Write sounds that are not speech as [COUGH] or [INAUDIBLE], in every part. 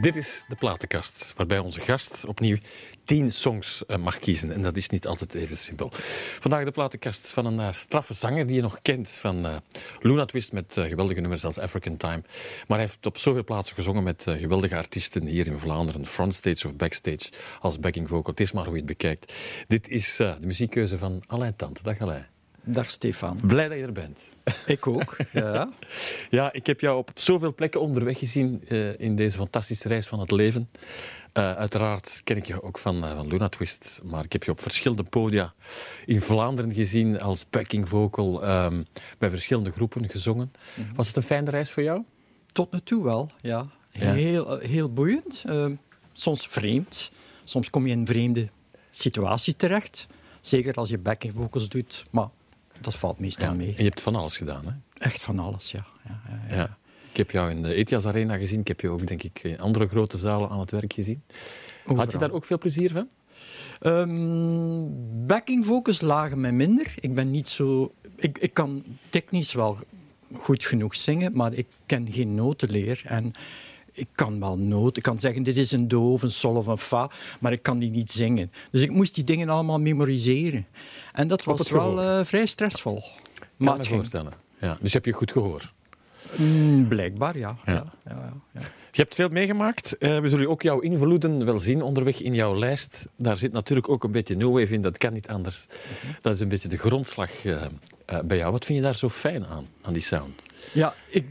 Dit is de platenkast, waarbij onze gast opnieuw tien songs eh, mag kiezen. En dat is niet altijd even simpel. Vandaag de platenkast van een uh, straffe zanger die je nog kent. Van uh, Luna Twist met geweldige nummers als African Time. Maar hij heeft op zoveel plaatsen gezongen met geweldige artiesten hier in Vlaanderen. Frontstage of backstage als backing vocal. Het is maar hoe je het bekijkt. Dit is de muziekkeuze van Alain Tante. Dag Alain. Dag Stefan. Blij dat je er bent. Ik ook, [LAUGHS] ja. ja, ik heb jou op zoveel plekken onderweg gezien uh, in deze fantastische reis van het leven. Uh, uiteraard ken ik je ook van, uh, van Luna Twist, maar ik heb je op verschillende podia in Vlaanderen gezien als backing vocal, um, bij verschillende groepen gezongen. Mm -hmm. Was het een fijne reis voor jou? Tot nu toe wel, ja. Heel, heel boeiend, uh, soms vreemd. Soms kom je in een vreemde situatie terecht. Zeker als je backing vocals doet, maar dat valt meestal ja, mee. En je hebt van alles gedaan, hè? Echt van alles, ja. Ja, ja, ja. Ik heb jou in de Etias Arena gezien. Ik heb je ook, denk ik, in andere grote zalen aan het werk gezien. Overal. Had je daar ook veel plezier van? Um, backing vocals lagen mij minder. Ik ben niet zo... Ik, ik kan technisch wel goed genoeg zingen, maar ik ken geen notenleer. En ik kan wel noten. Ik kan zeggen, dit is een do of een sol of een fa, maar ik kan die niet zingen. Dus ik moest die dingen allemaal memoriseren. En dat was wel uh, vrij stressvol. Kan maar me voorstellen. Ja. Dus heb je goed gehoord? Mm, blijkbaar, ja. Ja. Ja, ja, ja. Je hebt veel meegemaakt. Uh, we zullen ook jouw invloeden wel zien onderweg in jouw lijst. Daar zit natuurlijk ook een beetje New Wave in, dat kan niet anders. Mm -hmm. Dat is een beetje de grondslag uh, bij jou. Wat vind je daar zo fijn aan, aan die sound? Ja, ik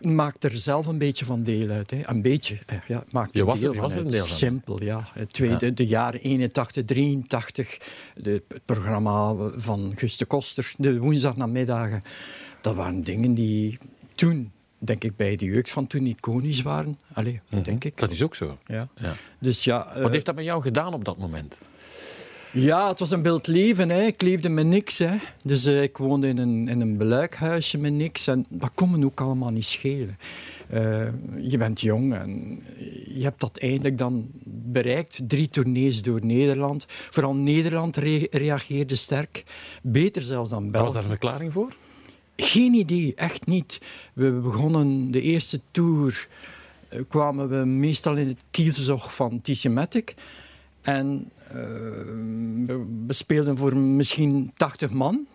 maakt er zelf een beetje van deel uit. Hè. Een beetje. Ja, maakt je was, deel je was van een deel van. Simpel, ja. Tweede, ja. De jaren 81, 83. De, het programma van Guste Koster, de woensdagnamiddagen. Dat waren dingen die toen, denk ik, bij de jeugd van toen iconisch waren. Allee, mm -hmm. denk ik. Dat is ook zo. Ja. ja. Dus ja, Wat uh, heeft dat met jou gedaan op dat moment? Ja, het was een beeld leven. Hè. Ik leefde met niks. Hè. Dus uh, ik woonde in een, in een beluikhuisje met niks. En dat kon me ook allemaal niet schelen. Uh, je bent jong en je hebt dat eindelijk dan bereikt. Drie tournees door Nederland. Vooral Nederland re reageerde sterk. Beter zelfs dan België. Was daar een verklaring voor? Geen idee, echt niet. We begonnen de eerste tour. Uh, kwamen we meestal in het kielzog van TC-Matic. En we speelden voor misschien 80 man.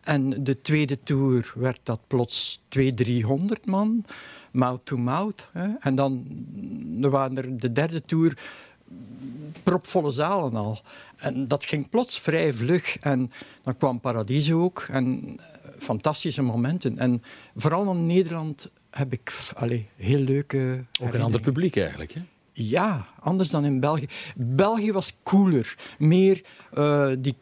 En de tweede tour werd dat plots 200, 300 man. Mouth to mouth. Hè. En dan er waren er de derde tour propvolle zalen al. En dat ging plots vrij vlug. En dan kwam Paradiso ook. En fantastische momenten. En vooral in Nederland heb ik allez, heel leuke... Ook een ander publiek eigenlijk, hè? Ja, anders dan in België. België was cooler. Meer uh, die,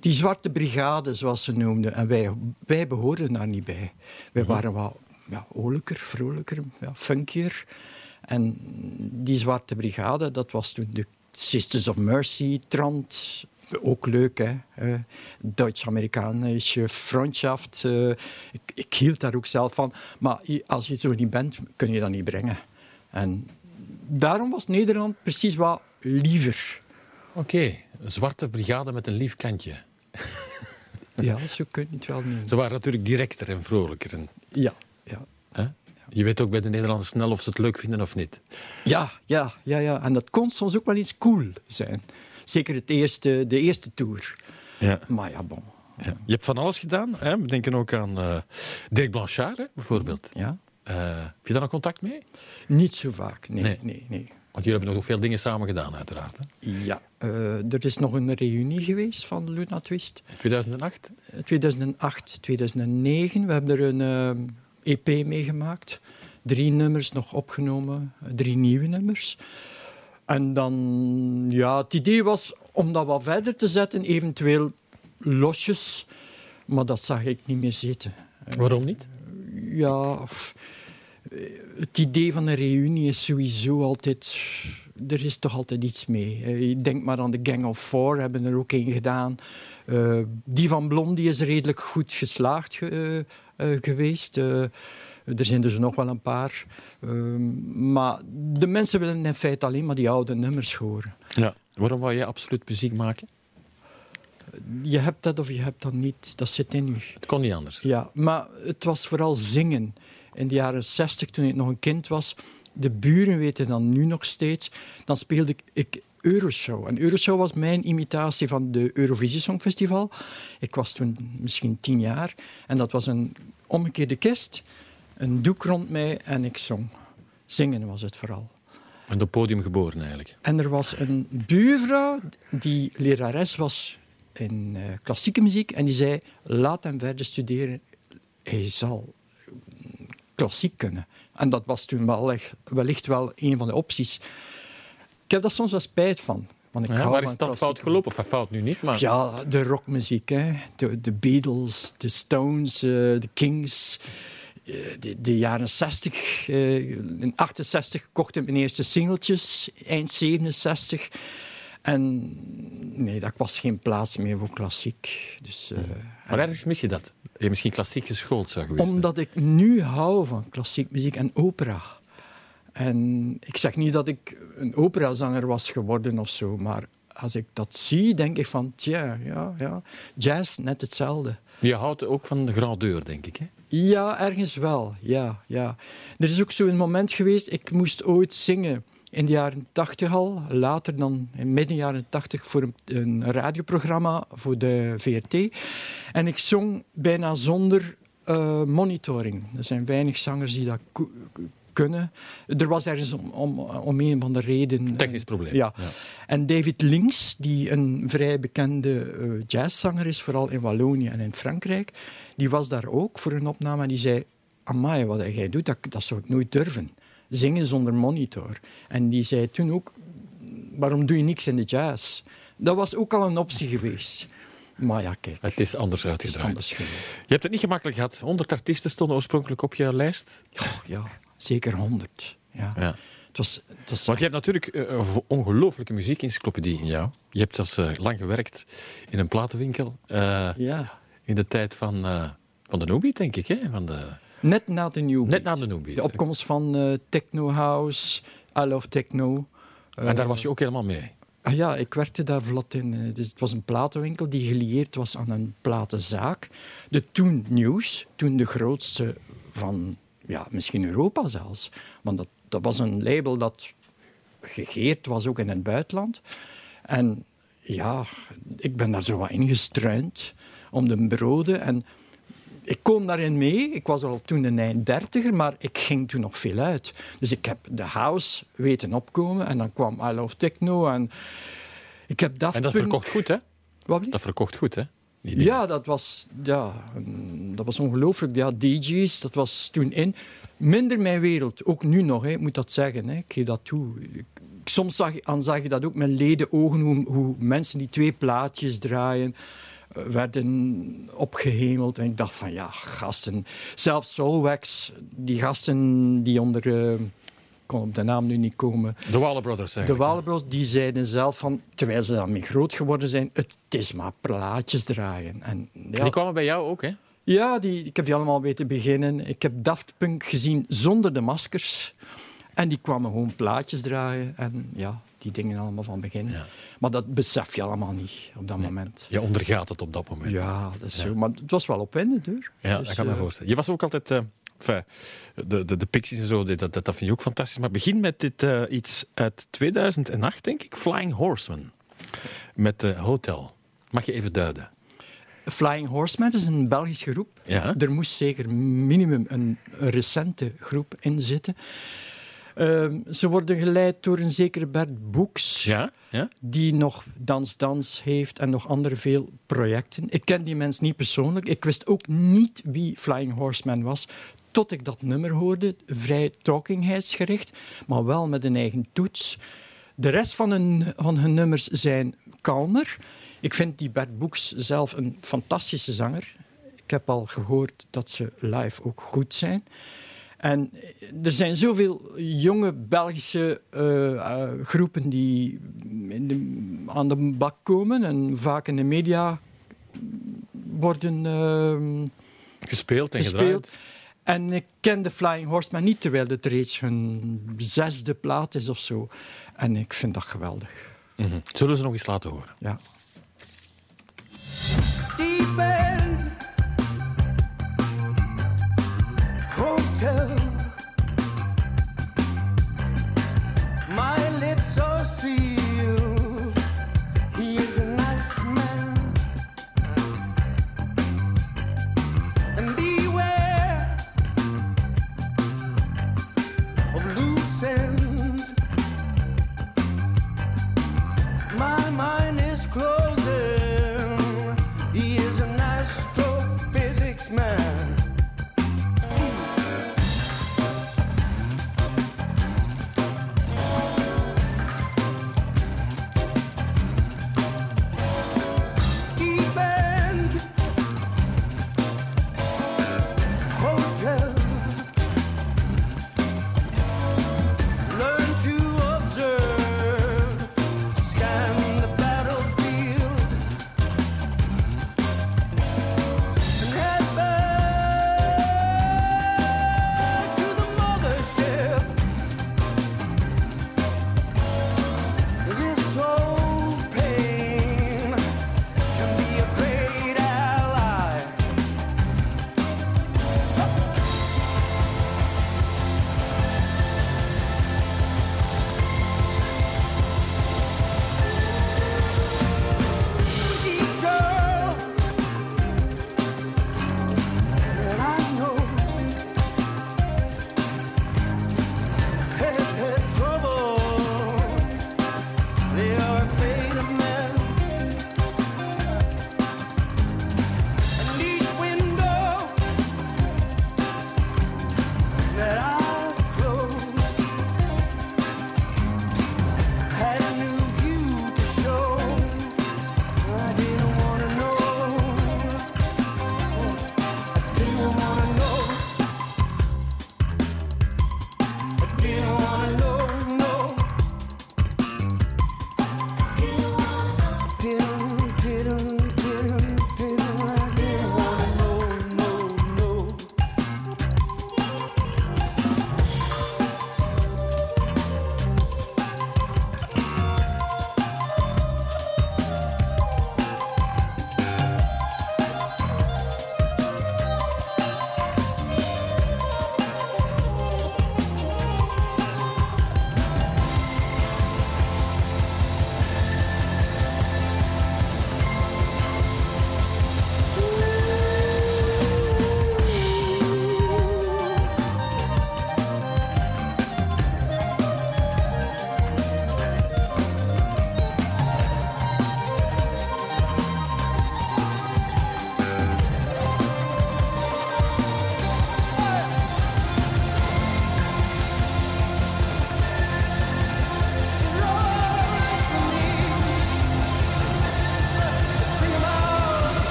die zwarte brigade, zoals ze noemden. En wij, wij behoorden daar niet bij. Wij -hmm. waren wat ja, olijker, vrolijker, ja, funkier. En die zwarte brigade, dat was toen de Sisters of Mercy, Trant. Ook leuk, hè. Uh, Duits-Amerikanische frontschaft. Uh, ik, ik hield daar ook zelf van. Maar als je zo niet bent, kun je dat niet brengen. En daarom was Nederland precies wat liever. Oké, okay. een zwarte brigade met een lief kantje. [LAUGHS] ja, zo kun je het wel noemen. Ze waren natuurlijk directer en vrolijker. En... Ja, ja. Huh? Je weet ook bij de Nederlanders snel of ze het leuk vinden of niet. Ja, ja, ja, ja. En dat kon soms ook wel eens cool zijn. Zeker het eerste, de eerste tour. Ja. Maar ja, bon. Ja. Je hebt van alles gedaan. Hè? We denken ook aan uh, Dirk Blanchard, hè, bijvoorbeeld. Ja. Uh, heb je daar nog contact mee? Niet zo vaak, nee. nee. nee, nee. Want jullie hebben nog veel dingen samen gedaan, uiteraard. Hè? Ja, uh, er is nog een reunie geweest van Luna Twist. 2008? 2008, 2009. We hebben er een uh, EP meegemaakt. Drie nummers nog opgenomen, drie nieuwe nummers. En dan, ja, het idee was om dat wat verder te zetten, eventueel losjes. Maar dat zag ik niet meer zitten. Waarom niet? ja, het idee van een reunie is sowieso altijd. Er is toch altijd iets mee. Je denkt maar aan de Gang of Four, hebben er ook een gedaan. Uh, die van Blondie is redelijk goed geslaagd ge, uh, uh, geweest. er zijn dus nog wel een paar. maar de mensen willen in feite alleen maar die oude nummers horen. Ja. Waarom wou jij absoluut muziek maken? Je hebt dat of je hebt dat niet. Dat zit in u. Het kon niet anders. Ja, maar het was vooral zingen. In de jaren zestig, toen ik nog een kind was, de buren weten dan nu nog steeds. Dan speelde ik, ik Euroshow. En Euroshow was mijn imitatie van de Eurovisie Songfestival. Ik was toen misschien tien jaar. En dat was een omgekeerde kist, een doek rond mij en ik zong. Zingen was het vooral. En op podium geboren eigenlijk. En er was een buurvrouw die lerares was in uh, klassieke muziek. En die zei, laat hem verder studeren. Hij zal klassiek kunnen. En dat was toen wel, wellicht wel een van de opties. Ik heb daar soms wel spijt van. Want ik ja, waar is dan fout gelopen? Of fout nu niet, maar... Ja, de rockmuziek. Hè. De, de Beatles, de Stones, uh, de Kings. Uh, de, de, jaren 60. Uh, eh, in 68 kocht ik mijn eerste singeltjes. Eind 67. En nee, dat was geen plaats meer voor klassiek. Dus, uh, maar ergens mis je dat? Je misschien klassiek geschoold zou geweest Omdat ik nu hou van klassiek muziek en opera. En ik zeg niet dat ik een operazanger was geworden of zo, maar als ik dat zie, denk ik van, tja, ja, ja, jazz, net hetzelfde. Je houdt ook van de grandeur, denk ik, hè? Ja, ergens wel, ja, ja. Er is ook zo'n moment geweest, ik moest ooit zingen in de jaren tachtig al, later dan in midden jaren tachtig voor een, een, radioprogramma voor de VRT. En ik zong bijna zonder uh, monitoring. Er zijn weinig zangers die dat kunnen. Er was ergens om, om, om een van de redenen... Technisch probleem. Ja. En David Links, die een vrij bekende uh, jazzzanger is, vooral in Wallonië en in Frankrijk, die was daar ook voor een opname en die zei... Amai, wat jij doet, dat, dat zou ik nooit durven. Zingen zonder monitor. En die zei toen ook, waarom doe je niks in de jazz? Dat was ook al een optie geweest. Maar ja, kijk. Het is anders uitgedraaid. Je hebt het niet gemakkelijk gehad. 100 artiesten stonden oorspronkelijk op je lijst. Ja, ja zeker 100. Ja. ja. Het was, het was Want je hebt natuurlijk uh, een ongelooflijke muziekencyclopedie in jou. Je hebt zelfs uh, lang gewerkt in een platenwinkel. Uh, ja. In de tijd van, van de Nobi, denk ik. Hè? Van de... Net na de New Net na de New De opkomst van Techno House, I Love Techno. en daar was je ook helemaal mee? Ah ja, ik werkte daar vlot in. Dus het was een platenwinkel die gelieerd was aan een platenzaak. De Toen News, toen de grootste van ja, misschien Europa zelfs. Want dat, dat was een label dat gegeerd was, ook in het buitenland. En ja, ik ben daar zo wat ingestruind om de broden. En ik kom daarin mee. Ik was al toen een eind dertiger, maar ik ging toen nog veel uit. Dus ik heb de house weten opkomen en dan kwam I Love Techno en ik heb dat... En dat verkocht goed, hè? Wat dat verkocht goed, hè? Ja, dat was, ja, dat was ongelooflijk. Ja, DJ's, dat was toen in. Minder mijn wereld, ook nu nog, hè, ik moet dat zeggen. Hè. Ik geef dat toe. Soms zag, zag je dat ook met leden ogen, hoe, hoe mensen die twee plaatjes draaien werden opgehemeld. En ik dacht van, ja, gasten. Zelfs Soulwax, die gasten die onder... Uh, kon op de naam nu niet komen. De Waller Brothers De Waller Brothers die zeiden zelf van, terwijl ze dan mee groot geworden zijn, het is maar plaatjes draaien. En, ja, die kwamen bij jou ook, hè? Ja, die, ik heb die allemaal weten beginnen. Ik heb Daft Punk gezien zonder de maskers. En die kwamen gewoon plaatjes draaien. En ja, die dingen allemaal van begin. Ja. Maar dat besef je allemaal niet op dat moment. Je ondergaat het op dat moment. Ja, dat is zo. Maar het was wel opwindend, hoor. Ja, dus, dat kan me uh, voorstellen. Je was ook altijd... Uh, enfin, de, de, de Pixies en zo, dat, dat, dat vind je ook fantastisch. Maar begin met dit uh, iets uit 2008, denk ik. Flying Horseman. Met Hotel. Mag je even duiden? Flying Horseman is een Belgische groep. Ja. Er moest zeker minimum een, recente groep in zitten. Uh, ze worden geleid door een zekere Bert Boeks, ja, ja. die nog Dans Dans heeft en nog andere veel projecten. Ik ken die mens niet persoonlijk. Ik wist ook niet wie Flying Horseman was, tot ik dat nummer hoorde. Vrij talkingheidsgericht, maar wel met een eigen toets. De rest van hun, van hun nummers zijn kalmer. Ik vind die Bert Boeks zelf een fantastische zanger. Ik heb al gehoord dat ze live ook goed zijn. En er zijn zoveel jonge Belgische uh, uh, groepen die de, aan de bak komen en vaak in de media worden uh, gespeeld en gespeeld. En ik ken de Flying Horseman niet, terwijl het reeds hun zesde plaat is of zo. En ik vind dat geweldig. Mm -hmm. Zullen ze nog eens laten horen? Ja. tell. My lips are sealed.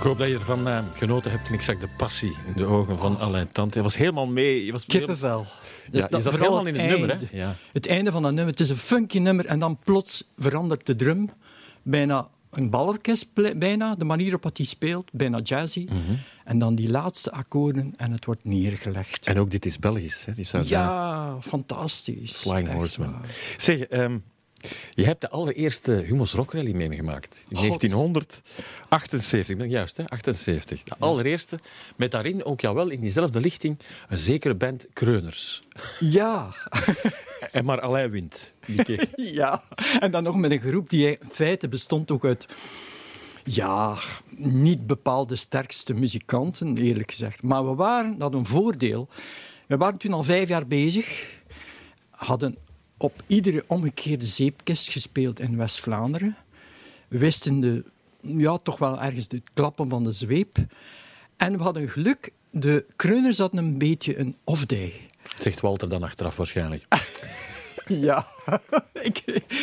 Ik hoop dat je ervan eh, genoten hebt en ik zag de passie in de ogen van Alain Tante. Je was helemaal mee. Je was Kippenvel. Ja, je zat helemaal in het nummer, hè? Ja. Het einde van dat nummer. Het is een funky nummer en dan plots verandert de drum. Bijna een balorkest, ple- bijna. De manier op wat hij speelt, bijna jazzy. Mhm. En dan die laatste akkoorden en het wordt neergelegd. En ook dit is Belgisch, hè? Die Ja, fantastisch. Flying Horseman. Zeg, ehm, je hebt de allereerste Humo's Rock Rally meegemaakt. In God. 1978, ben ik juist, hè? 78. De allereerste, met daarin ook jou wel in diezelfde lichting een zekere band Kreuners. Ja. [LAUGHS] En maar Alain keer. [LAUGHS] ja. En dan nog met een groep die in feite bestond ook uit... Ja, niet bepaald de sterkste muzikanten, eerlijk gezegd. Maar we waren, dat een voordeel. We waren toen al vijf jaar bezig. Hadden op iedere omgekeerde zeepkist gespeeld in West-Vlaanderen. We wisten de ja, toch wel ergens het klappen van de zweep. En we hadden geluk, de kreuners hadden een beetje een off-day. Zegt Walter dan achteraf waarschijnlijk. [LAUGHS] Ja, [LAUGHS] ik,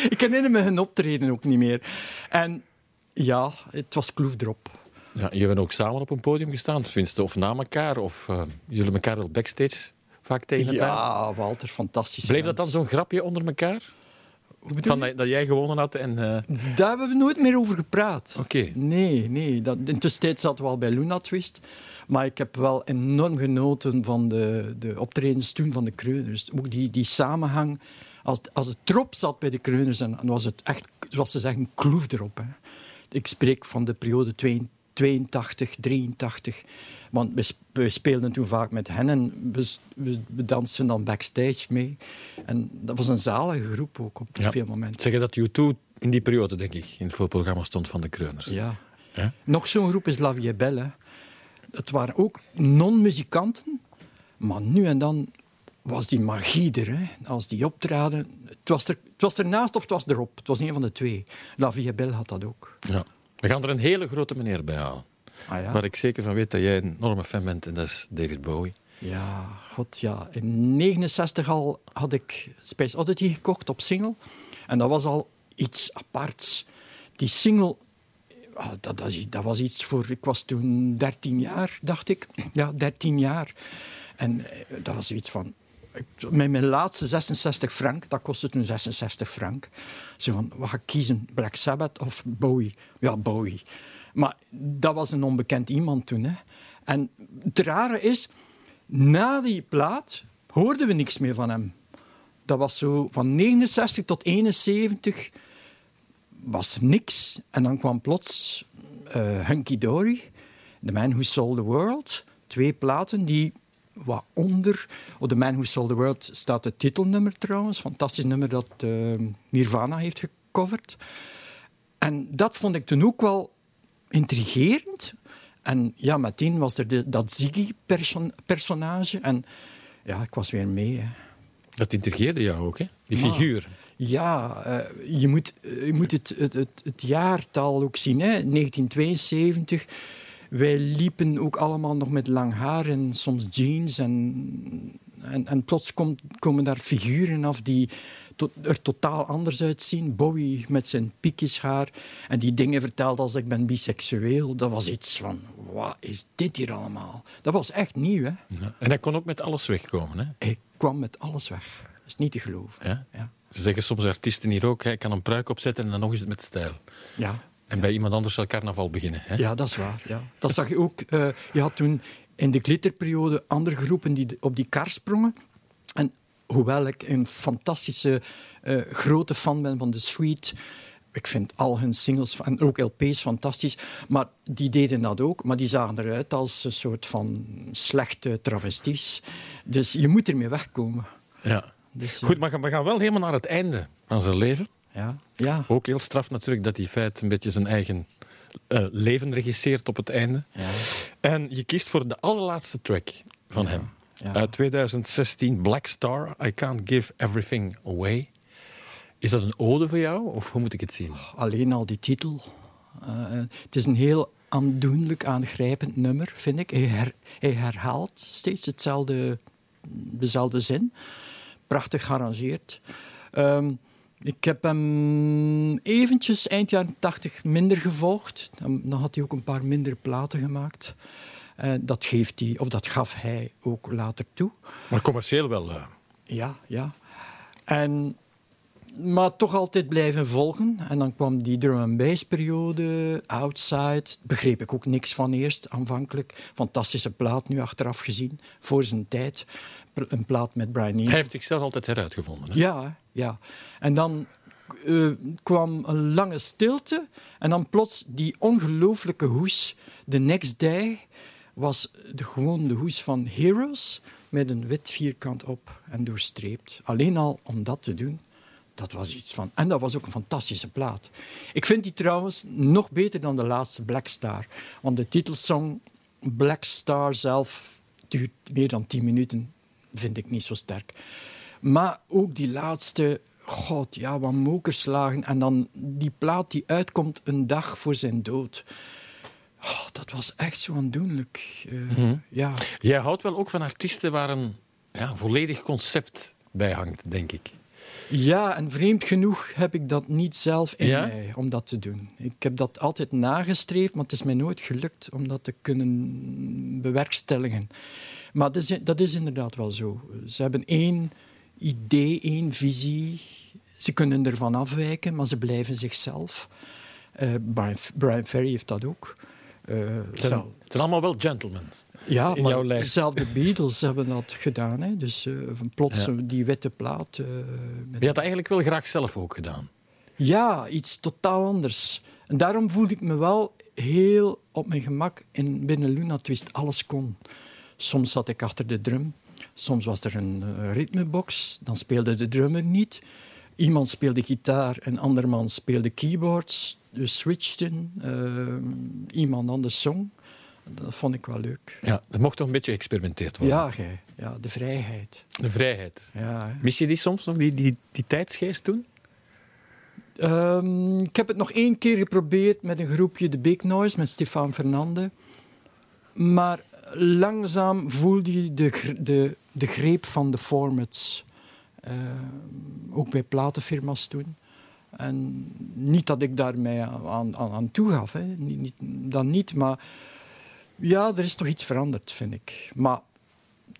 ik herinner me hun optreden ook niet meer. En ja, het was kloef erop. Ja, je bent ook samen op een podium gestaan, tenminste, of na elkaar, of eh, jullie elkaar wel backstage vaak tegen elkaar. Ja, Walter, fantastisch. Bleef dat dan zo'n grapje onder elkaar? Van dat, dat jij gewonnen had en... eh, Daar hebben we nooit meer over gepraat. Oké. Nee, nee. Dat, intussen zaten we al bij Luna Twist. Maar ik heb wel enorm genoten van de, de optredens toen van de Kreuners. Ook die, die samenhang. Als, als het erop zat bij de Kreuners, dan was het echt, zoals ze zeggen, kloef erop. Hè. Ik spreek van de periode 82, 83. Want we, sp- we speelden toen vaak met hen en we, we dansten dan backstage mee. En dat was een zalige groep ook op Ja. veel momenten. Zeggen dat U2 in die periode, denk ik, in het voorprogramma stond van de Kreuners. Ja. Ja? Nog zo'n groep is La Vie Belle. Het waren ook non-muzikanten, maar nu en dan was die magie er. Hè. Als die optraden, het was, er, het was ernaast of het was erop. Het was een van de twee. La Vie Belle had dat ook. Ja. We gaan er een hele grote meneer bij halen. Ah, ja. Waar ik zeker van weet dat jij een enorme fan bent, en dat is David Bowie. Ja, god ja. In 69 al had ik Space Oddity gekocht op single. En dat was al iets aparts. Die single, ah, dat, dat, was iets voor... Ik was toen 13 jaar, dacht ik. Ja, 13 jaar. En eh, dat was iets van... Met mijn laatste 66 frank, dat kostte toen 66 frank. Zo van, wat ga ik kiezen? Black Sabbath of Bowie? Ja, Bowie. Maar dat was een onbekend iemand toen. Hè. En het rare is, na die plaat hoorden we niks meer van hem. Dat was zo van 69 tot 71 was niks. En dan kwam plots eh Hunky Dory, The Man Who Sold the World. Twee platen die wat onder... Op The Man Who Sold the World staat het titelnummer trouwens. Fantastisch nummer dat eh, Nirvana heeft gecoverd. En dat vond ik toen ook wel intrigerend. En ja, meteen was er de, dat Ziggy-personage. En ja, ik was weer mee. Hè. Dat intrigeerde jou ook, hè? Die Maar- figuur. Ja, eh, je moet, eh, je moet het, het, het, het jaartal ook zien. Hè? 1972. Wij liepen ook allemaal nog met lang haar en soms jeans. En, en, en plots komt, komen daar figuren af die er totaal anders uitzien. Bowie met zijn piekjeshaar. En die dingen vertelt als ik ben biseksueel. Dat was iets van, wat is dit hier allemaal? Dat was echt nieuw. Hè? Ja. En hij kon ook met alles wegkomen, hè? Hij kwam met alles weg. Dat is niet te geloven. Ja? Ja. Ze zeggen soms artiesten hier ook, hij kan een pruik opzetten en dan nog eens met stijl. ja. En bij iemand anders zal carnaval beginnen. Hè? Ja, dat is waar. Ja. Dat zag je ook. eh, je had toen in de glitterperiode andere groepen die de- op die kar sprongen. En hoewel ik een fantastische eh, grote fan ben van The Sweet. Ik vind al hun singles en ook LP's fantastisch. Maar die deden dat ook. Maar die zagen eruit als een soort van slechte travesties. Dus je moet ermee wegkomen. Ja. Dus, eh, Goed, maar we gaan wel helemaal naar het einde van zijn leven. Ja. ja. Ook heel straf natuurlijk dat die feit een beetje zijn eigen eh, leven regisseert op het einde. ja. En je kiest voor de allerlaatste track van hem. ja. Uit 2016, Black Star, I Can't Give Everything Away. Is dat een ode voor jou, of hoe moet ik het zien? Alleen al die titel. Eh, het is een heel aandoenlijk, aangrijpend nummer, vind ik. Hij, her- hij herhaalt steeds hetzelfde, dezelfde zin. Prachtig gearrangeerd. Ehm, ik heb hem eventjes eind jaren 80 minder gevolgd. Dan, had hij ook een paar minder platen gemaakt. Eh, dat, geeft hij, of dat gaf hij ook later toe. Maar commercieel wel. eh. Ja, ja. En, maar toch altijd blijven volgen. En dan kwam die drum and bass periode, Outside. Begreep ik ook niks van eerst, aanvankelijk. Fantastische plaat, nu achteraf gezien. Voor zijn tijd. Een plaat met Brian Eno. Hij heeft zichzelf altijd heruitgevonden. Hè? Ja, ja. En dan eh, kwam een lange stilte. En dan plots die ongelooflijke hoes. The Next Day was de, gewoon de hoes van Heroes. Met een wit vierkant op en doorstreept. Alleen al om dat te doen. Dat was iets van. En dat was ook een fantastische plaat. Ik vind die trouwens nog beter dan de laatste Black Star. Want de titelsong Black Star zelf duurt meer dan 10 minuten. Vind ik niet zo sterk. Maar ook die laatste, God, ja, wat mokerslagen. En dan die plaat die uitkomt een dag voor zijn dood. Oh, dat was echt zo aandoenlijk. Eh, Ja, Jij houdt wel ook van artiesten waar een ja, volledig concept bij hangt, denk ik. Ja, en vreemd genoeg heb ik dat niet zelf in Ja? mij om dat te doen. Ik heb dat altijd nagestreefd, maar het is mij nooit gelukt om dat te kunnen bewerkstelligen. Maar dat is, dat is inderdaad wel zo. Ze hebben één idee, één visie. Ze kunnen ervan afwijken, maar ze blijven zichzelf. Eh, Brian, Brian Ferry heeft dat ook. Eh, Het zijn, zo- het zijn allemaal wel gentlemen. ja, in maar jouw lijst. zelfs de Beatles hebben dat gedaan. Hè. Dus van plots Ja. die witte plaat. Je had dat eigenlijk wel graag zelf ook gedaan. ja, iets totaal anders. En daarom voelde ik me wel heel op mijn gemak in binnen Luna Twist. Alles kon. Soms zat ik achter de drum. Soms was er een eh, ritmebox. Dan speelde de drummer niet. Iemand speelde gitaar, een ander man speelde keyboards. We switchten. eh, iemand anders zong. Dat vond ik wel leuk. Ja, er mocht toch een beetje geëxperimenteerd worden. Ja, gij. ja de vrijheid. De vrijheid. Ja, hè. Mis je die soms nog, die, die, die tijdsgeest toen? Ehm, ik heb het nog één keer geprobeerd met een groepje The Big Noise, met Stefan Fernande. Maar langzaam voelde je de, de, de greep van de formats. Ehm, ook bij platenfirma's toen. En niet dat ik daarmee aan, aan, aan toegaf, hè. Niet, niet, dat niet. Maar ja, er is toch iets veranderd, vind ik. Maar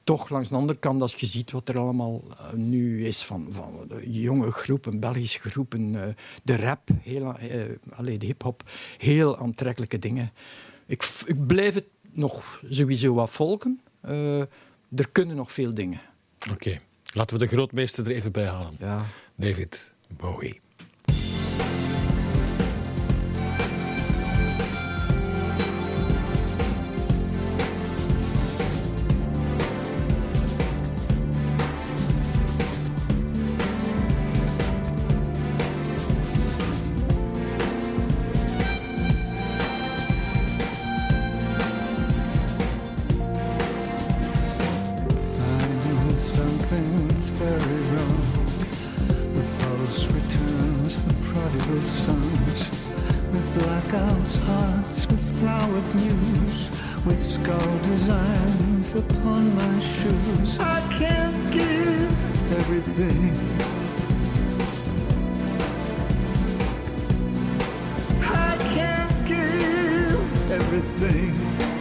toch langs de andere kant, als je ziet wat er allemaal eh, nu is van, van jonge groepen, Belgische groepen, eh, de rap, heel, allee, de hip-hop, heel aantrekkelijke dingen. Ik, ik blijf het nog sowieso wat volgen. Eh, er kunnen nog veel dingen. Oké, laten we de grootmeester er even bij halen. Ja. David Bowie. Everything.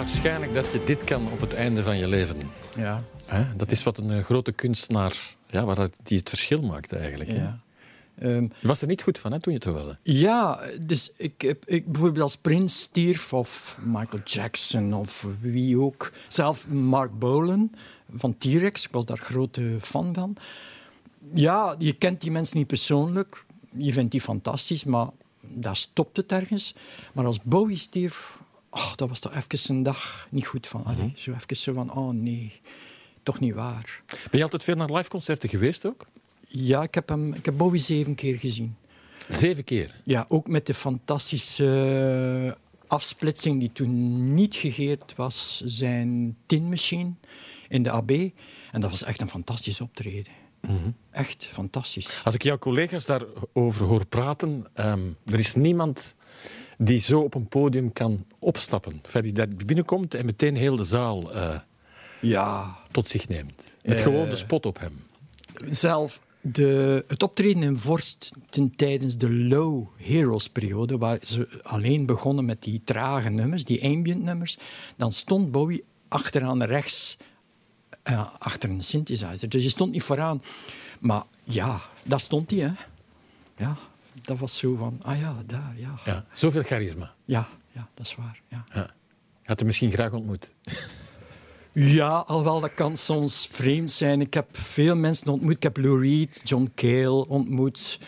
Onwaarschijnlijk dat je dit kan op het einde van je leven. Ja, Hè? Dat is wat een eh, grote kunstenaar, ja, waar het- die het verschil maakt eigenlijk. ja. Ehm, Je was er niet goed van hè, toen je het hoorde. Ja, dus ik heb ik, bijvoorbeeld als Prince stierf of Michael Jackson of wie ook. Zelf Mark Bolan van T-Rex, ik was daar grote fan van. Ja, je kent die mensen niet persoonlijk. Je vindt die fantastisch, maar daar stopt het ergens. Maar als Bowie stierf, oh, dat was toch even een dag niet goed van. Allee, zo even zo van, oh nee, toch niet waar. Ben je altijd veel naar liveconcerten geweest ook? Ja, ik heb, hem, ik heb Bowie zeven keer gezien. Zeven keer. Ja, ook met de fantastische afsplitsing die toen niet gegeerd was, zijn Tin Machine in de AB. En dat was echt een fantastisch optreden. Echt fantastisch. Als ik jouw collega's daarover hoor praten, ehm, er is niemand die zo op een podium kan opstappen. Enfin, die daar binnenkomt en meteen heel de zaal eh, Ja, tot zich neemt. Met Eh. gewoon de spot op hem. zelf de, het optreden in Vorst ten, tijdens de Low Heroes periode, waar ze alleen begonnen met die trage nummers, die ambient nummers, dan stond Bowie achteraan rechts, eh, achter een synthesizer. Dus je stond niet vooraan. Maar ja, daar stond hij, hè. Ja, dat was zo van, ah ja, daar, ja. Ja, zoveel charisma. Ja, ja dat is waar, ja. Ja. Je had hem misschien graag ontmoet. Ja, alhoewel dat kan soms vreemd zijn. Ik heb veel mensen ontmoet. Ik heb Lou Reed, John Cale ontmoet.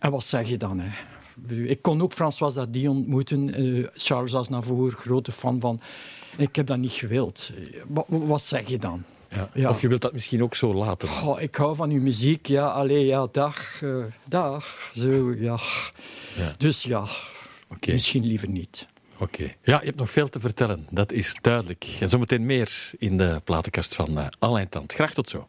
En wat zeg je dan? Hè? Ik kon ook François Hardy ontmoeten. eh, Charles Aznavour, grote fan van. En ik heb dat niet gewild. Eh, Wat, wat zeg je dan? Ja. Of je wilt dat misschien ook zo laten. Ik hou van uw muziek. Ja, allee, ja, dag. eh, dag. Zo, ja. Ja. Dus ja, misschien liever niet. Oké. Ja, je hebt nog veel te vertellen. Dat is duidelijk. En zometeen meer in de platenkast van uh, Alain Tant. Graag tot zo.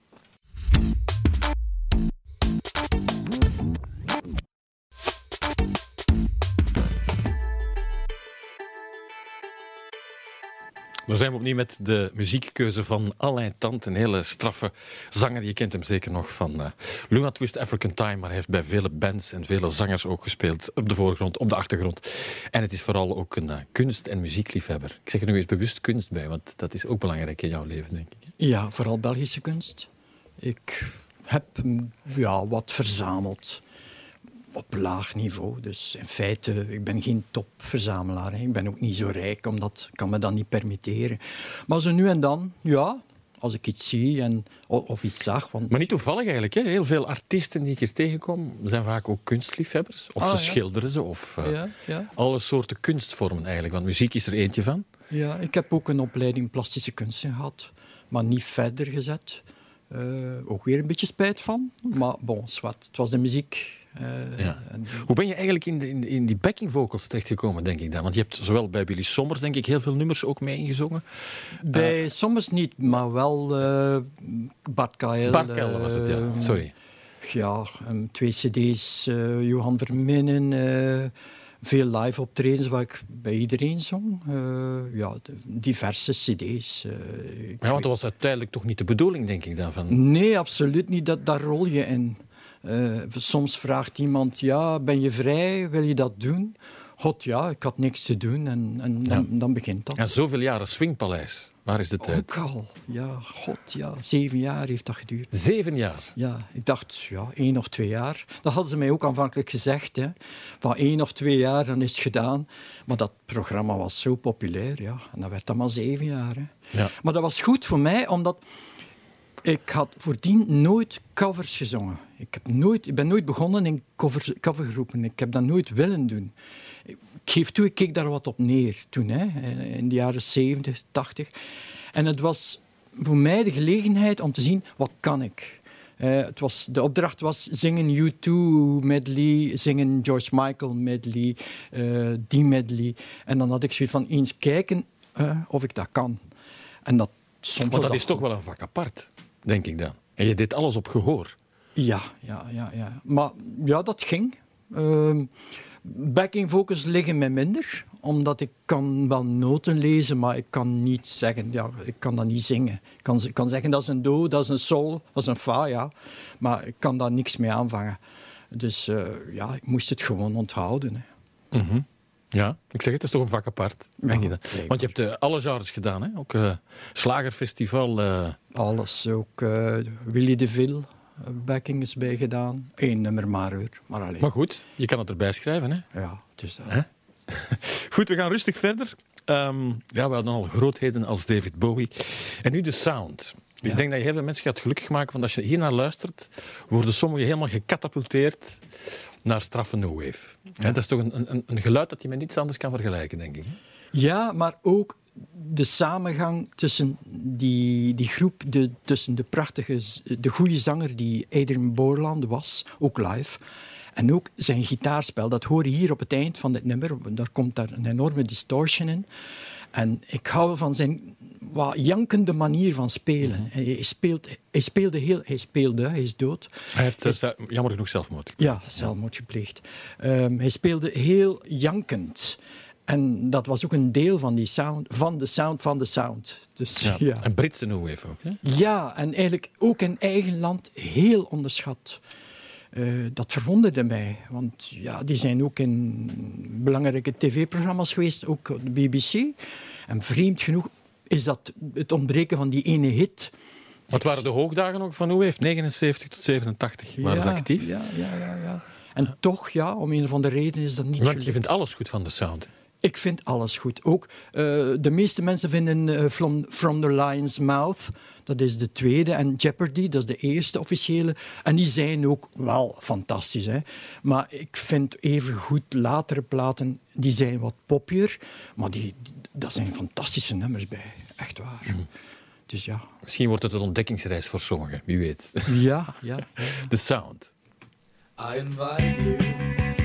Dan zijn we opnieuw met de muziekkeuze van Alain Tant. Een hele straffe zanger. Je kent hem zeker nog van uh, Luna Twist African Time. Maar hij heeft bij vele bands en vele zangers ook gespeeld. Op de voorgrond, op de achtergrond. En het is vooral ook een uh, kunst- en muziekliefhebber. Ik zeg er nu eens bewust kunst bij, want dat is ook belangrijk in jouw leven, denk ik. Ja, vooral Belgische kunst. Ik heb ja, wat verzameld op laag niveau. Dus in feite, ik ben geen topverzamelaar. Hè. Ik ben ook niet zo rijk, omdat ik kan me dat niet permitteren. Maar zo nu en dan, ja, als ik iets zie en, of, iets zag. Want, Maar niet toevallig eigenlijk. Hè? Heel veel artiesten die ik hier tegenkom, zijn vaak ook kunstliefhebbers. Of Ah, ze ja. schilderen ze, of uh, ja, ja, alle soorten kunstvormen eigenlijk. Want muziek is er eentje van. ja, ik heb ook een opleiding plastische kunsten gehad, maar niet verder gezet. Eh, ook weer een beetje spijt van, maar bon, zwart. Het was de muziek. Eh, Ja. en- Hoe ben je eigenlijk in, de, in, in die backing vocals terechtgekomen, denk ik dan? Want je hebt zowel bij Billy Sommers, denk ik, heel veel nummers ook mee ingezongen. Bij soms niet, maar wel eh Bart Kael. Bart Kelder was het, ja. Sorry. Ja, twee cd's, eh, Johan Verminnen, eh, veel live optredens waar ik bij iedereen zong. Eh, ja, de- diverse cd's. ik Ja, want dat was uiteindelijk toch niet de bedoeling, denk ik dan. Van... Nee, absoluut niet. Dat, daar rol je in. Eh, soms vraagt iemand, ja, ben je vrij? Wil je dat doen? God, ja, ik had niks te doen en, en dan, dan begint dat. Ja, zoveel jaren Swingpaleis. Waar is de tijd? Ook al, ja, god, ja. Zeven jaar heeft dat geduurd. Zeven jaar. Ja, ik dacht, ja, één of twee jaar. Dat hadden ze mij ook aanvankelijk gezegd, hè. Van één of twee jaar, dan is het gedaan. Maar dat programma was zo populair, ja. En dat werd dan maar zeven jaar, hè. Ja. Maar dat was goed voor mij, omdat ik had voordien nooit covers gezongen. Ik, heb nooit, ik ben nooit begonnen in cover, covergroepen. Ik heb dat nooit willen doen. Ik, geef toe, ik keek daar wat op neer toen, hè, in de jaren 70, 80. En het was voor mij de gelegenheid om te zien, wat kan ik? Eh, het was, de opdracht was zingen U2 medley, zingen George Michael medley, eh, die medley. En dan had ik zoiets van eens kijken eh, of ik dat kan. En dat, soms Want was dat is toch wel een vak apart, denk ik dan. En je deed alles op gehoor. Ja, ja, ja, ja. Maar ja, dat ging. Ehm backing vocals liggen mij minder, omdat ik kan wel noten lezen, maar ik kan niet zeggen, ja, ik kan dat niet zingen. Ik kan, ik kan zeggen dat is een do, dat is een sol, dat is een fa, ja. Maar ik kan daar niks mee aanvangen. Dus eh, ja, ik moest het gewoon onthouden. Hè. Mhm. Ja, ik zeg het, het is toch een vak apart. denk je dat? zeker. Want je hebt eh, alle genres gedaan, hè? ook eh, Slagerfestival. eh, Alles, ook Willy de Ville, backing is bij gedaan. Eén nummer maar hoor, maar alleen. Maar goed, je kan het erbij schrijven. Hè? Ja, dus dat. Hè? [LAUGHS] Goed, we gaan rustig verder. Ehm, ja, we hadden al grootheden als David Bowie. En nu de sound. Ik denk dat je heel veel mensen gaat gelukkig maken, want als je hier naar luistert, worden sommigen helemaal gecatapulteerd naar straffe no wave. Dat is toch een, een, een geluid dat je met niets anders kan vergelijken, denk ik. Ja, maar ook de samengang tussen die, die groep, de, tussen de prachtige, de goede zanger die Adrian Borland was, ook live, en ook zijn gitaarspel. Dat hoor je hier op het eind van dit nummer. Daar komt daar een enorme distortion in. En ik hou van zijn wat jankende manier van spelen. Hij, speelt, hij speelde heel... Hij speelde, hij is dood. Hij heeft eh, jammer genoeg zelfmoord. Ja, zelfmoord gepleegd. Ehm, hij speelde heel jankend. En dat was ook een deel van, die sound, van de sound van de sound. Dus, Ja. ja. En Britse no wave ook. Hè? Ja, en eigenlijk ook in eigen land heel onderschat. Eh, dat verwonderde mij, want ja, die zijn ook in belangrijke tv-programma's geweest, ook op de BBC. En vreemd genoeg is dat het ontbreken van die ene hit. Wat waren de hoogdagen ook van wave? 79 tot 87 waren ze Ja, actief. Ja, ja, ja, ja. En toch, ja, om een of andere reden is dat niet Want je vindt alles goed van de sound. Ik vind alles goed. Ook eh, de meeste mensen vinden eh, from, from the Lion's Mouth, dat is de tweede, en Jeopardy, dat is de eerste officiële. En die zijn ook wel fantastisch. Hè? Maar ik vind even goed latere platen, die zijn wat poppier, maar die, dat zijn fantastische nummers bij. Echt waar. Dus ja. Misschien wordt het een ontdekkingsreis voor sommigen, wie weet. Ja, ja. [LAUGHS] De sound. I invite you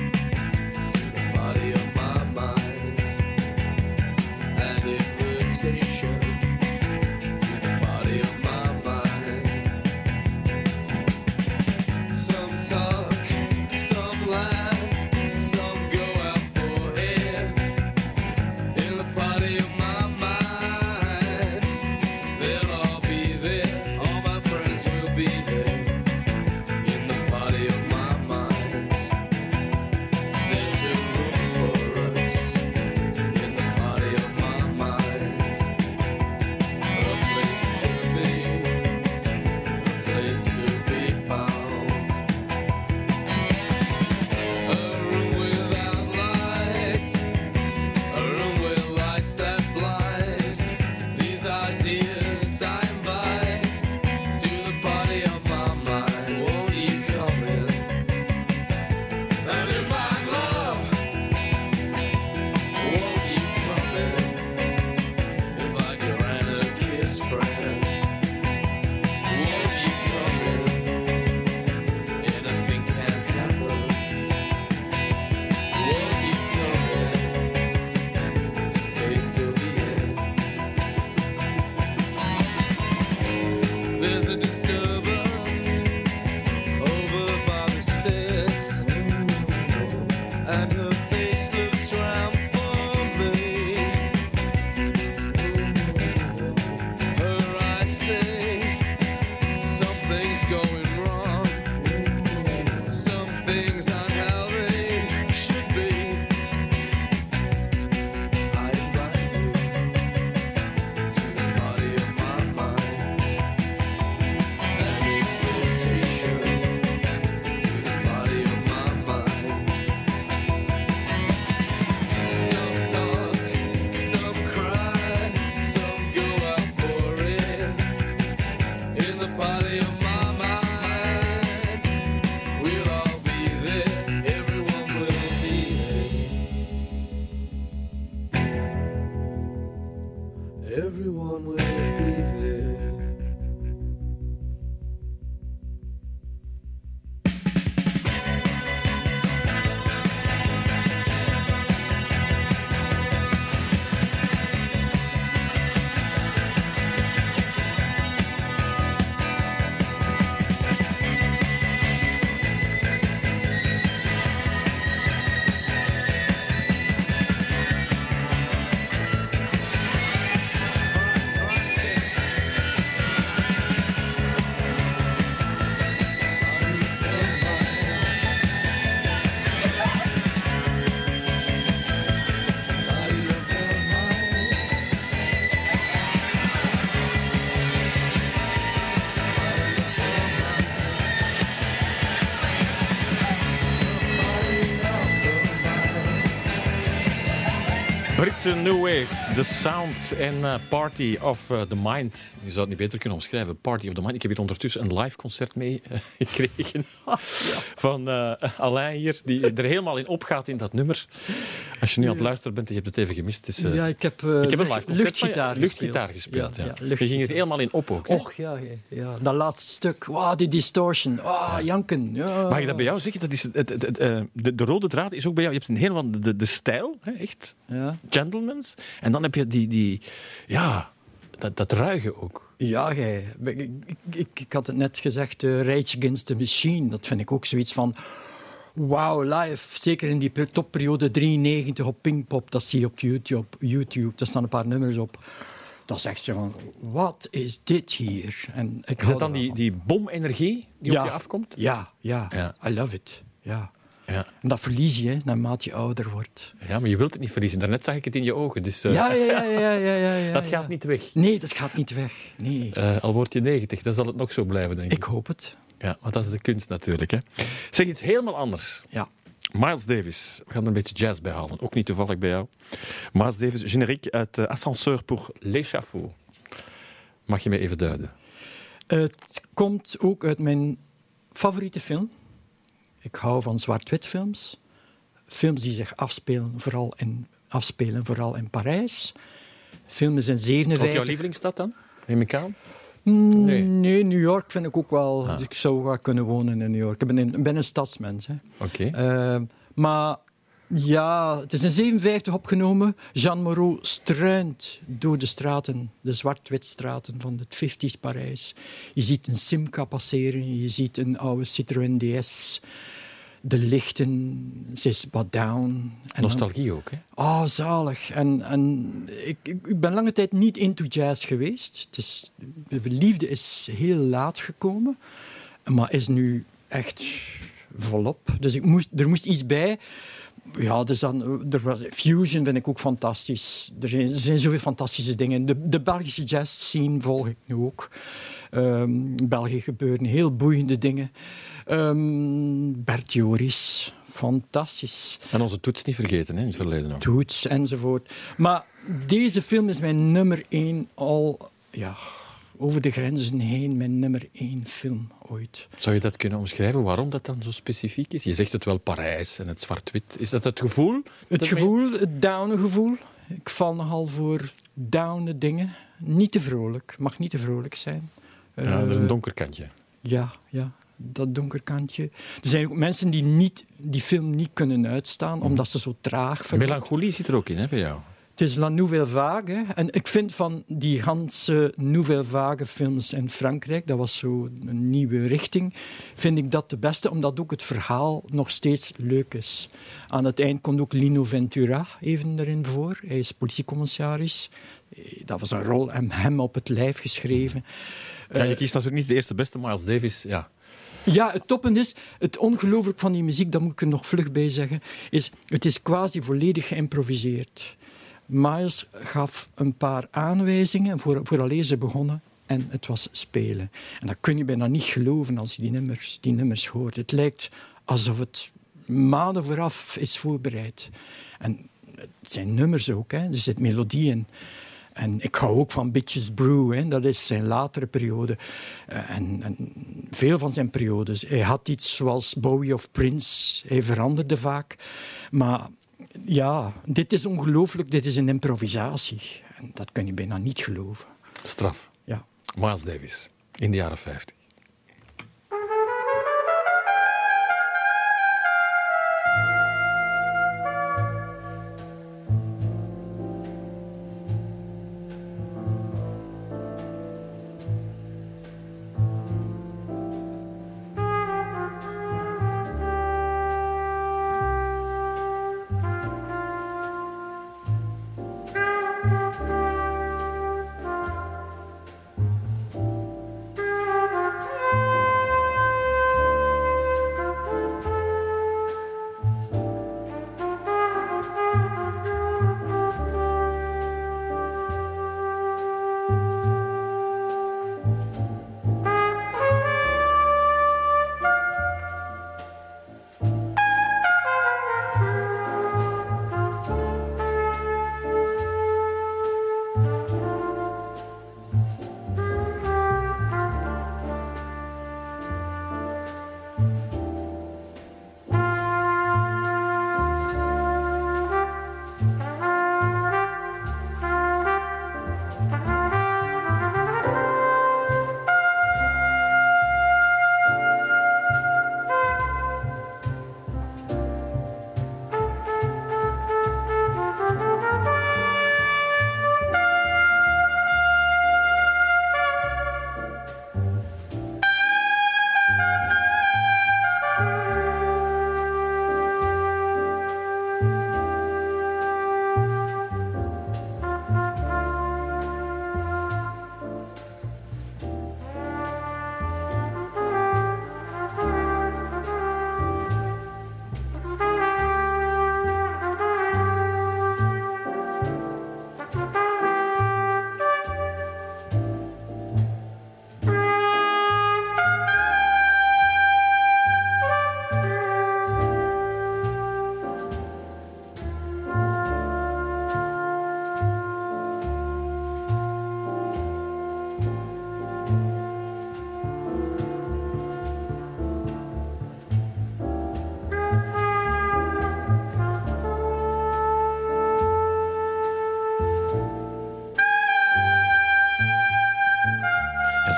Britse New Wave, The Sound en eh, Party of eh, the Mind. Je zou het niet beter kunnen omschrijven. Party of the Mind. Ik heb hier ondertussen een live concert mee eh, [LAUGHS] gekregen. [LAUGHS] Van Alain hier, die er helemaal in opgaat in dat nummer. Als je nu aan het luisteren bent en je hebt het even gemist. Het is, eh, ja, ik heb, eh, ik heb een live van luchtgitaar luchtgitaar gespeeld. Ja, Ja, ja, Je ging er helemaal in op ook. hè? Och, ja, ja, ja. Dat laatste stuk. Wow, die distortion. Ah, janken. Ja. Mag ik dat bij jou zeggen? Dat is het, het, het, eh, de, de rode draad is ook bij jou. Je hebt een helemaal de, de stijl, hè, echt. Ja. Gentlemans. En dan heb je die, die ja, dat, dat ruige ook. Ja, jij. Ik, ik, ik, ik had het net gezegd, Rage Against the Machine. Dat vind ik ook zoiets van... Wauw, live. Zeker in die pe- topperiode 93 op Pinkpop. Dat zie je op YouTube. YouTube. Daar staan een paar nummers op. Is echt zo van... Wat is dit hier? En ik Is dat dan die, die bomenergie die Ja. op je afkomt? Ja, ja, Ja. I love it. Ja. Ja. En dat verlies je, hè, naarmate je ouder wordt. ja, maar je wilt het niet verliezen. Daarnet zag ik het in je ogen. Dus eh, Ja, ja, ja, ja, ja, ja, ja, [LAUGHS] dat gaat niet weg. Nee, dat gaat niet weg. Nee. Eh, al word je 90, dan zal het nog zo blijven, denk ik. Ik hoop het. Ja, want dat is de kunst natuurlijk. Hè. Zeg iets helemaal anders. Ja. Miles Davis. We gaan er een beetje jazz bij halen. Ook niet toevallig bij jou. Miles Davis, generiek uit uh, Ascenseur pour l'échafaud. Mag je mij even duiden? Het komt ook uit mijn favoriete film. Ik hou van zwart-wit films. Films die zich afspelen vooral in, afspelen vooral in Parijs. Film is in Ook 57. jouw lievelingsstad dan? Neem ik aan. Mm, Nee. nee. New York vind ik ook wel. Ah. Ik zou wel kunnen wonen in New York. Ik ben een, ben een stadsmens. Hè. Oké. Eh, maar ja, het is in 57 opgenomen. Jean Moreau struint door de straten, de zwart-wit straten van het 50s Parijs. Je ziet een Simca passeren, je ziet een oude Citroën DS. De lichten, ze is wat down. En dan- Nostalgie ook, hè? Oh, zalig. En, en ik, ik, ben lange tijd niet into jazz geweest. De liefde is heel laat gekomen, maar is nu echt volop. Dus ik moest, er moest iets bij. Ja, dus dan, er was, fusion vind ik ook fantastisch. Er zijn, er zijn zoveel fantastische dingen. De, de Belgische jazz scene volg ik nu ook. Ehm, in België gebeuren heel boeiende dingen. Ehm Bert Joris, fantastisch. En onze toets niet vergeten, hè, in het verleden ook. Toots enzovoort. Maar deze film is mijn nummer één al ja, over de grenzen heen, mijn nummer één film ooit. Zou je dat kunnen omschrijven, waarom dat dan zo specifiek is? Je zegt het wel Parijs en het zwart-wit. Is dat het gevoel? Het gevoel, het downe gevoel. Ik val nogal voor downe dingen. Niet te vrolijk, mag niet te vrolijk zijn. Ja, dat is Eh, een donker kantje. Ja, ja, dat donker kantje. Er zijn ook mensen die niet, die film niet kunnen uitstaan, omdat ze zo traag verloopt. Melancholie zit er ook in, hè, bij jou? Het is La Nouvelle Vague. hè. En ik vind van die ganse Nouvelle Vague films in Frankrijk, dat was zo een nieuwe richting, vind ik dat de beste, omdat ook het verhaal nog steeds leuk is. Aan het eind komt ook Lino Ventura even erin voor. Hij is politiecommissaris. Eh, Dat was een rol en hem op het lijf geschreven. Ja, je kiest natuurlijk niet de eerste beste, Miles Davis. Ja. Ja, het toppen is, het ongelooflijk van die muziek, dat moet ik er nog vlug bij zeggen, is het is quasi volledig geïmproviseerd. Miles gaf een paar aanwijzingen voor, vooraleer ze begonnen en het was spelen. En dat kun je bijna niet geloven als je die nummers, die nummers hoort. Het lijkt alsof het maanden vooraf is voorbereid. En het zijn nummers ook, hè. er zit melodie in. En ik hou ook van Bitches Brew, hè. dat is zijn latere periode. Eh, en, en veel van zijn periodes. Hij had iets zoals Bowie of Prince, hij veranderde vaak. Maar Ja, dit is ongelooflijk. Dit is een improvisatie. En dat kun je bijna niet geloven. Straf. Ja. Miles Davis, in de jaren 50.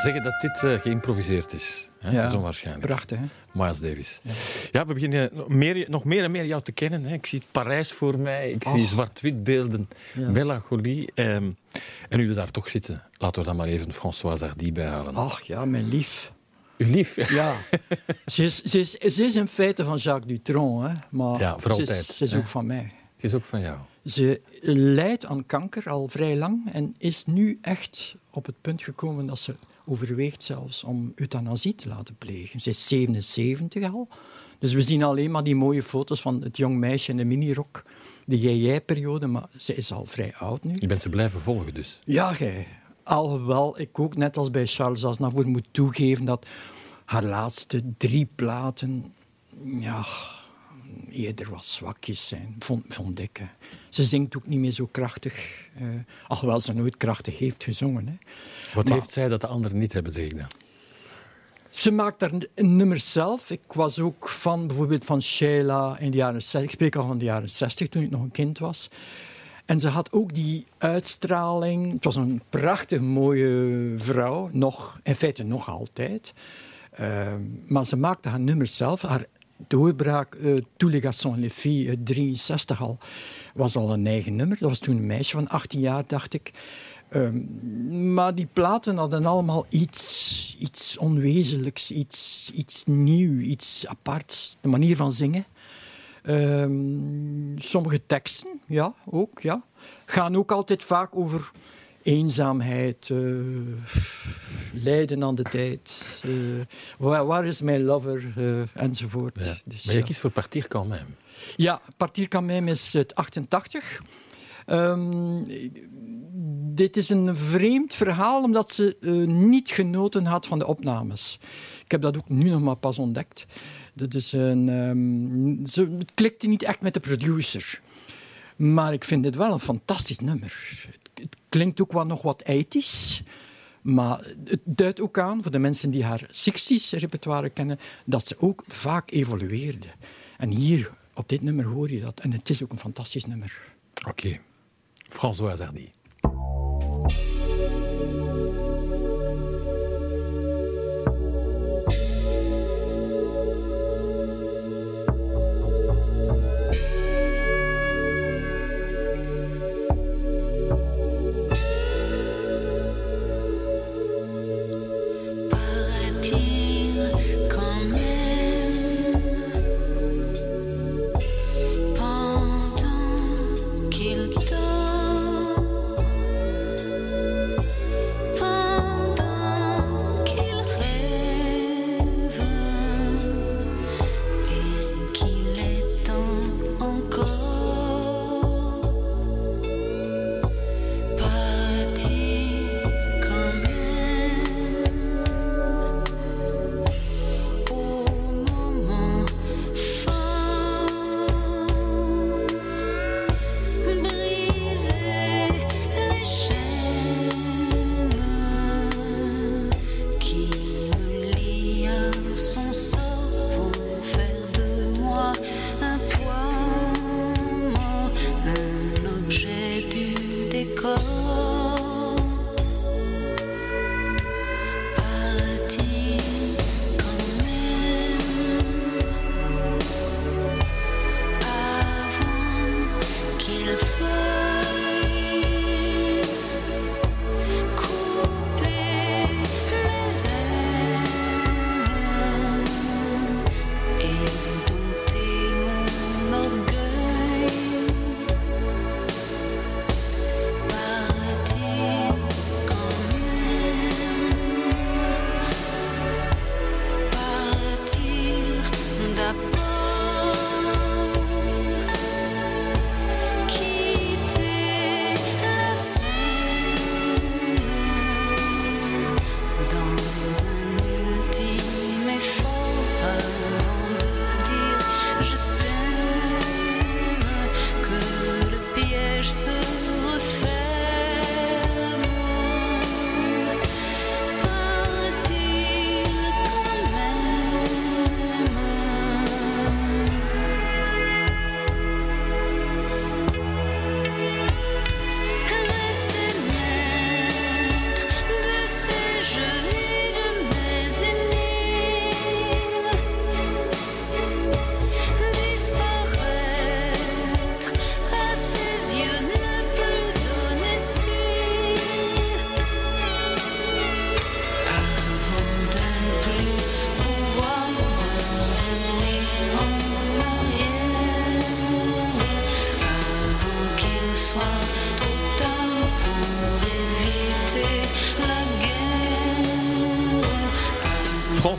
Zeggen dat dit eh, geïmproviseerd is. Hè? Dat is onwaarschijnlijk. Prachtig, hè? Miles Davis. Ja. we beginnen nog meer, nog meer en meer jou te kennen. Hè. Ik zie Parijs voor mij, ik zie zwart-wit beelden, Ja. melancholie. ehm, en nu we daar toch zitten, laten we dan maar even Françoise Hardy bijhalen. Ach ja, mijn lief. Uw lief. [LAUGHS] Ja. ze, is, ze, is, ze is in feite van Jacques Dutronc, hè, maar Ja, voor ze altijd, is, ze is hè. ook van mij. Het is ook van jou. Ze lijdt aan kanker al vrij lang en is nu echt op het punt gekomen dat ze overweegt zelfs om euthanasie te laten plegen. Ze is 77 al. Dus we zien alleen maar die mooie foto's van het jong meisje in de minirok, de jij-jij-periode, maar ze is al vrij oud nu. Je bent ze blijven volgen dus. Ja, gij. Alhoewel ik ook net als bij Charles Aznavour moet toegeven dat haar laatste drie platen ja, eerder wat zwakjes zijn, vond, vond ik. Hè. Ze zingt ook niet meer zo krachtig, eh, alhoewel ze nooit krachtig heeft gezongen. Hè. Wat Maar- heeft zij dat de anderen niet hebben, zeg ik dan? Ze maakt daar een nummer zelf. Ik was ook fan bijvoorbeeld van Sheila in de jaren 60. Ik spreek al van de jaren 60 toen ik nog een kind was. En ze had ook die uitstraling. Het was een prachtig mooie vrouw, nog, in feite nog altijd. Ehm, maar ze maakte haar nummer zelf. Haar doorbraak, eh Tous les filles, uit 63 al, was al een eigen nummer. Dat was toen een meisje van 18 jaar, dacht ik. Ehm, maar die platen hadden allemaal iets, iets onwezenlijks, iets, iets nieuw, iets aparts. De manier van zingen. Ehm, sommige teksten, ja, ook, ja. Gaan ook altijd vaak over eenzaamheid, eh, lijden aan de tijd. eh, waar, waar is mijn lover, eh, enzovoort. Ja. Dus, maar je ja. kiest voor Partir quand même. Ja, Partir quand même is het 88. Ehm, dit is een vreemd verhaal, omdat ze eh, niet genoten had van de opnames. Ik heb dat ook nu nog maar pas ontdekt. Dat is een, ehm, ze, het klikte niet echt met de producer. Maar ik vind het wel een fantastisch nummer. Het, het klinkt ook wel nog wat ethisch. Maar het duidt ook aan, voor de mensen die haar 60s repertoire kennen, dat ze ook vaak evolueerde. En hier op dit nummer hoor je dat. En het is ook een fantastisch nummer. Oké. François Hardy.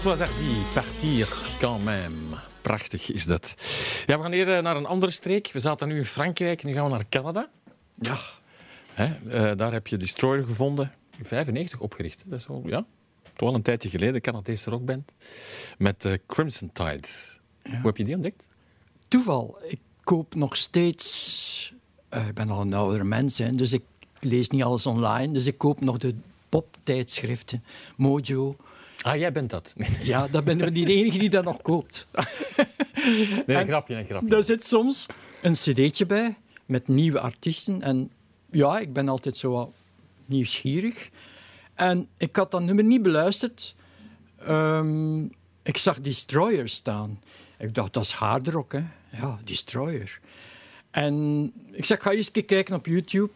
François Hardy, partir quand même. Prachtig is dat. Ja, we gaan hier eh, naar een andere streek. We zaten nu in Frankrijk, nu gaan we naar Canada. Ja, Hè? eh, daar heb je Destroyer gevonden. In 95 opgericht. Dat is wel, ja, toch wel een tijdje geleden, Canadese rockband. Met eh, Crimson Tide. Hoe heb je die ontdekt? toeval. Ik koop nog steeds. ik ben al een oudere mens, hè, dus ik lees niet alles online. Dus ik koop nog de poptijdschriften. Mojo. Ah, jij bent dat. [LAUGHS] Ja, dat ben ik niet de enige die dat nog koopt. [LAUGHS] nee, een En- grapje, een grapje. Daar zit soms een cd'tje bij met nieuwe artiesten. En ja, ik ben altijd zo wat nieuwsgierig. En ik had dat nummer niet beluisterd. Ehm, ik zag Destroyer staan. Ik dacht, dat is hardrock, hè. Ja, Destroyer. En ik zeg, ga eens kijken op YouTube.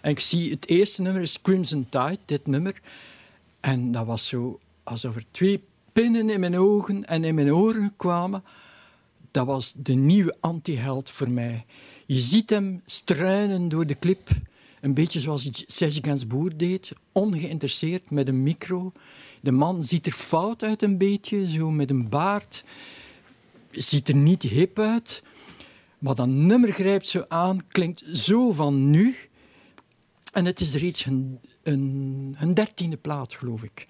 En ik zie, het eerste nummer is Crimson Tide, dit nummer. En dat was zo alsof er twee pinnen in mijn ogen en in mijn oren kwamen. Dat was de nieuwe anti-held voor mij. Je ziet hem struinen door de clip. Een beetje zoals Serge Gainsbourg deed. Ongeïnteresseerd, met een micro. De man ziet er fout uit een beetje, zo met een baard. Ziet er niet hip uit. Maar dat nummer grijpt zo aan, klinkt zo van nu. En het is reeds hun, hun, hun dertiende plaat, geloof ik.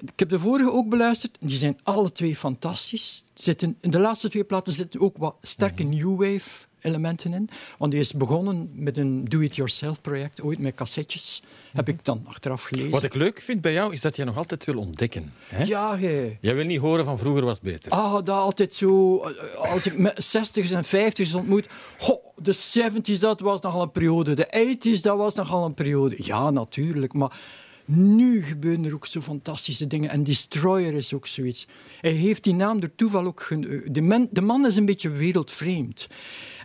Ik heb de vorige ook beluisterd. Die zijn alle twee fantastisch. Zitten, in de laatste twee platen zitten ook wat sterke new wave elementen in. Want die is begonnen met een do-it-yourself project, ooit met cassettes. Heb ik dan achteraf gelezen. Wat ik leuk vind bij jou, is dat jij nog altijd wil ontdekken. Hè? Ja, gij. Jij wil niet horen van vroeger was beter. Ah, dat altijd zo. eh, Als ik met 60's en 50's ontmoet. Goh, de 70's, dat was nogal een periode. De 80's, dat was nogal een periode. Ja, natuurlijk. Maar nu gebeuren er ook zo fantastische dingen. En Destroyer is ook zoiets. Hij heeft die naam door toeval ook. gen- De man, de man is een beetje wereldvreemd.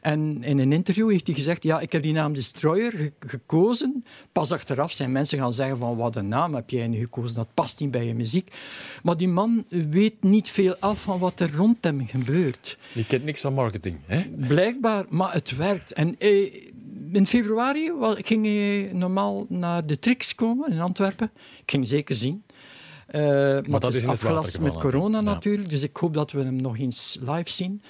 En in een interview heeft hij gezegd: Ja, ik heb die naam Destroyer ge- gekozen. Pas achteraf zijn mensen gaan zeggen: van Wat een naam heb jij nu gekozen? Dat past niet bij je muziek. Maar die man weet niet veel af van wat er rond hem gebeurt. Je kent niks van marketing. Hè? Blijkbaar, maar het werkt. En eh, in februari ging hij normaal naar de Trix komen in Antwerpen. Ik ging zeker zien. Eh, maar, dat het is afgelast met corona ja. natuurlijk, dus ik hoop dat we hem nog eens live zien.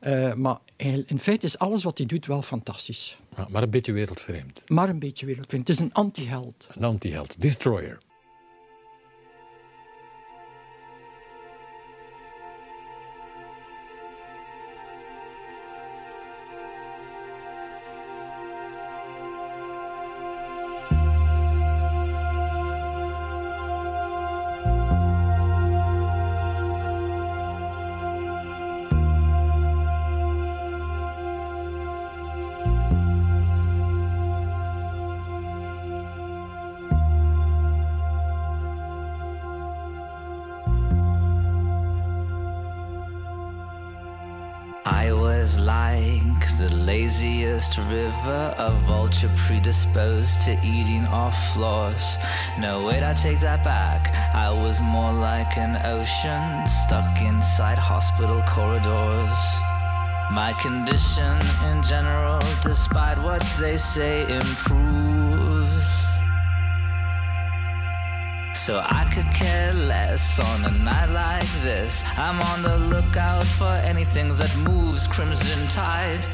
Eh, maar in feite is alles wat hij doet wel fantastisch. Ja, maar een beetje wereldvreemd. Maar een beetje wereldvreemd. Het is een anti-held. Een anti-held. Destroyer. River, a vulture predisposed to eating off floors. No, wait, I take that back. I was more like an ocean stuck inside hospital corridors. My condition in general, despite what they say, improves. So I could care less on a night like this. I'm on the lookout for anything that moves crimson tide.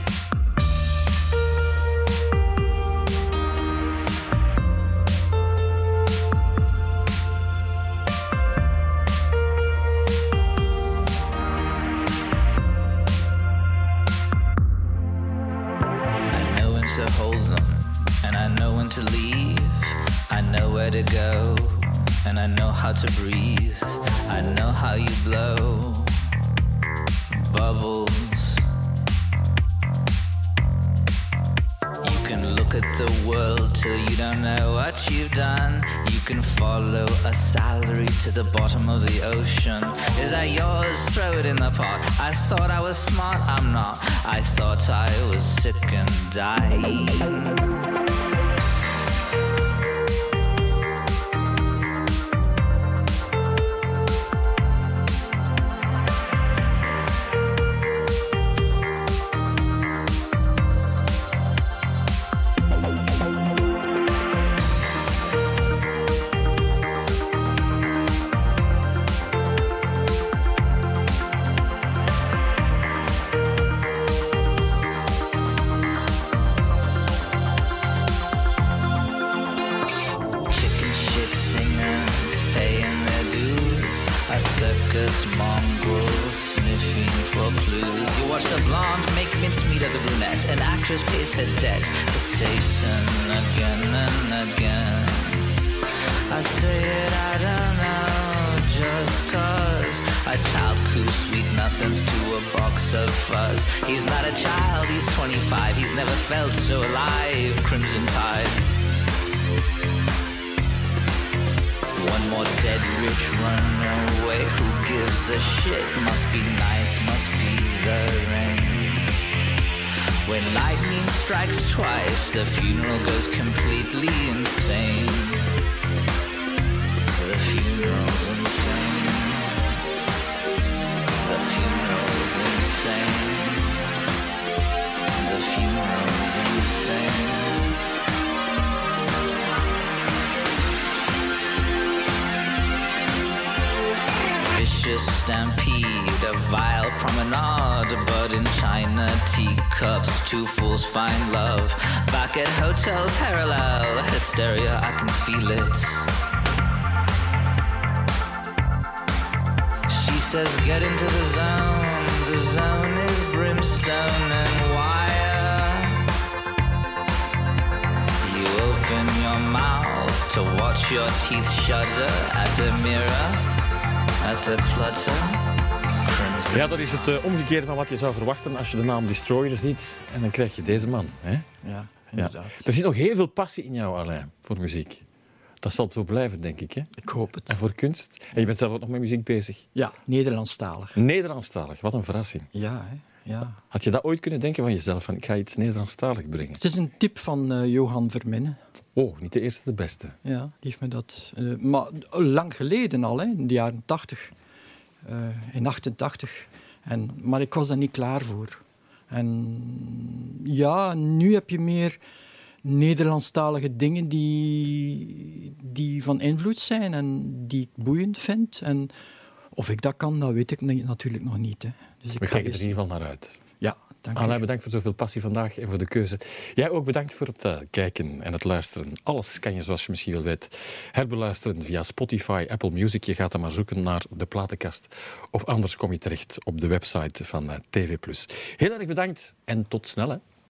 The world till you don't know what you've done. You can follow a salary to the bottom of the ocean. Is that yours? Throw it in the pot. I thought I was smart, I'm not. I thought I was sick and dying. stampede, a vile promenade. But in China, teacups, two fools find love. Back at Hotel Parallel, hysteria, I can feel it. She says get into the zone. The zone is brimstone and wire. You open your mouth to watch your teeth shudder at the mirror. At the clutter. Crimson. Ja, dat is het eh, omgekeerde van wat je zou verwachten als je de naam Destroyer ziet. En dan krijg je deze man. Hè? Ja, Ja. inderdaad. Er zit nog heel veel passie in jou, Alain, voor muziek. Dat zal zo blijven, denk ik. Hè? Ik hoop het. En voor kunst. En je bent zelf ook nog met muziek bezig. Ja, Nederlandstalig. Nederlandstalig, wat een verrassing. Ja, hè? Ja. Had je dat ooit kunnen denken van jezelf? Van, ik ga iets Nederlandstalig brengen. Het is een tip van eh, Johan Verminne. Oh, niet de eerste, de beste. Ja, die heeft me dat... eh, maar lang geleden al, hè, in de jaren 80. eh, in 88. En, maar ik was daar niet klaar voor. En ja, nu heb je meer Nederlandstalige dingen die, die van invloed zijn en die ik boeiend vind. En of ik dat kan, dat weet ik natuurlijk nog niet. Hè. Dus We kijken er eens- in ieder geval naar uit. Ja, dank. Alain, bedankt voor zoveel passie vandaag en voor de keuze. Jij ook bedankt voor het eh, kijken en het luisteren. Alles kan je, zoals je misschien wel weet, herbeluisteren via Spotify, Apple Music. Je gaat dan maar zoeken naar de platenkast. Of anders kom je terecht op de website van eh, TV+. Heel erg bedankt en tot snel. Hè.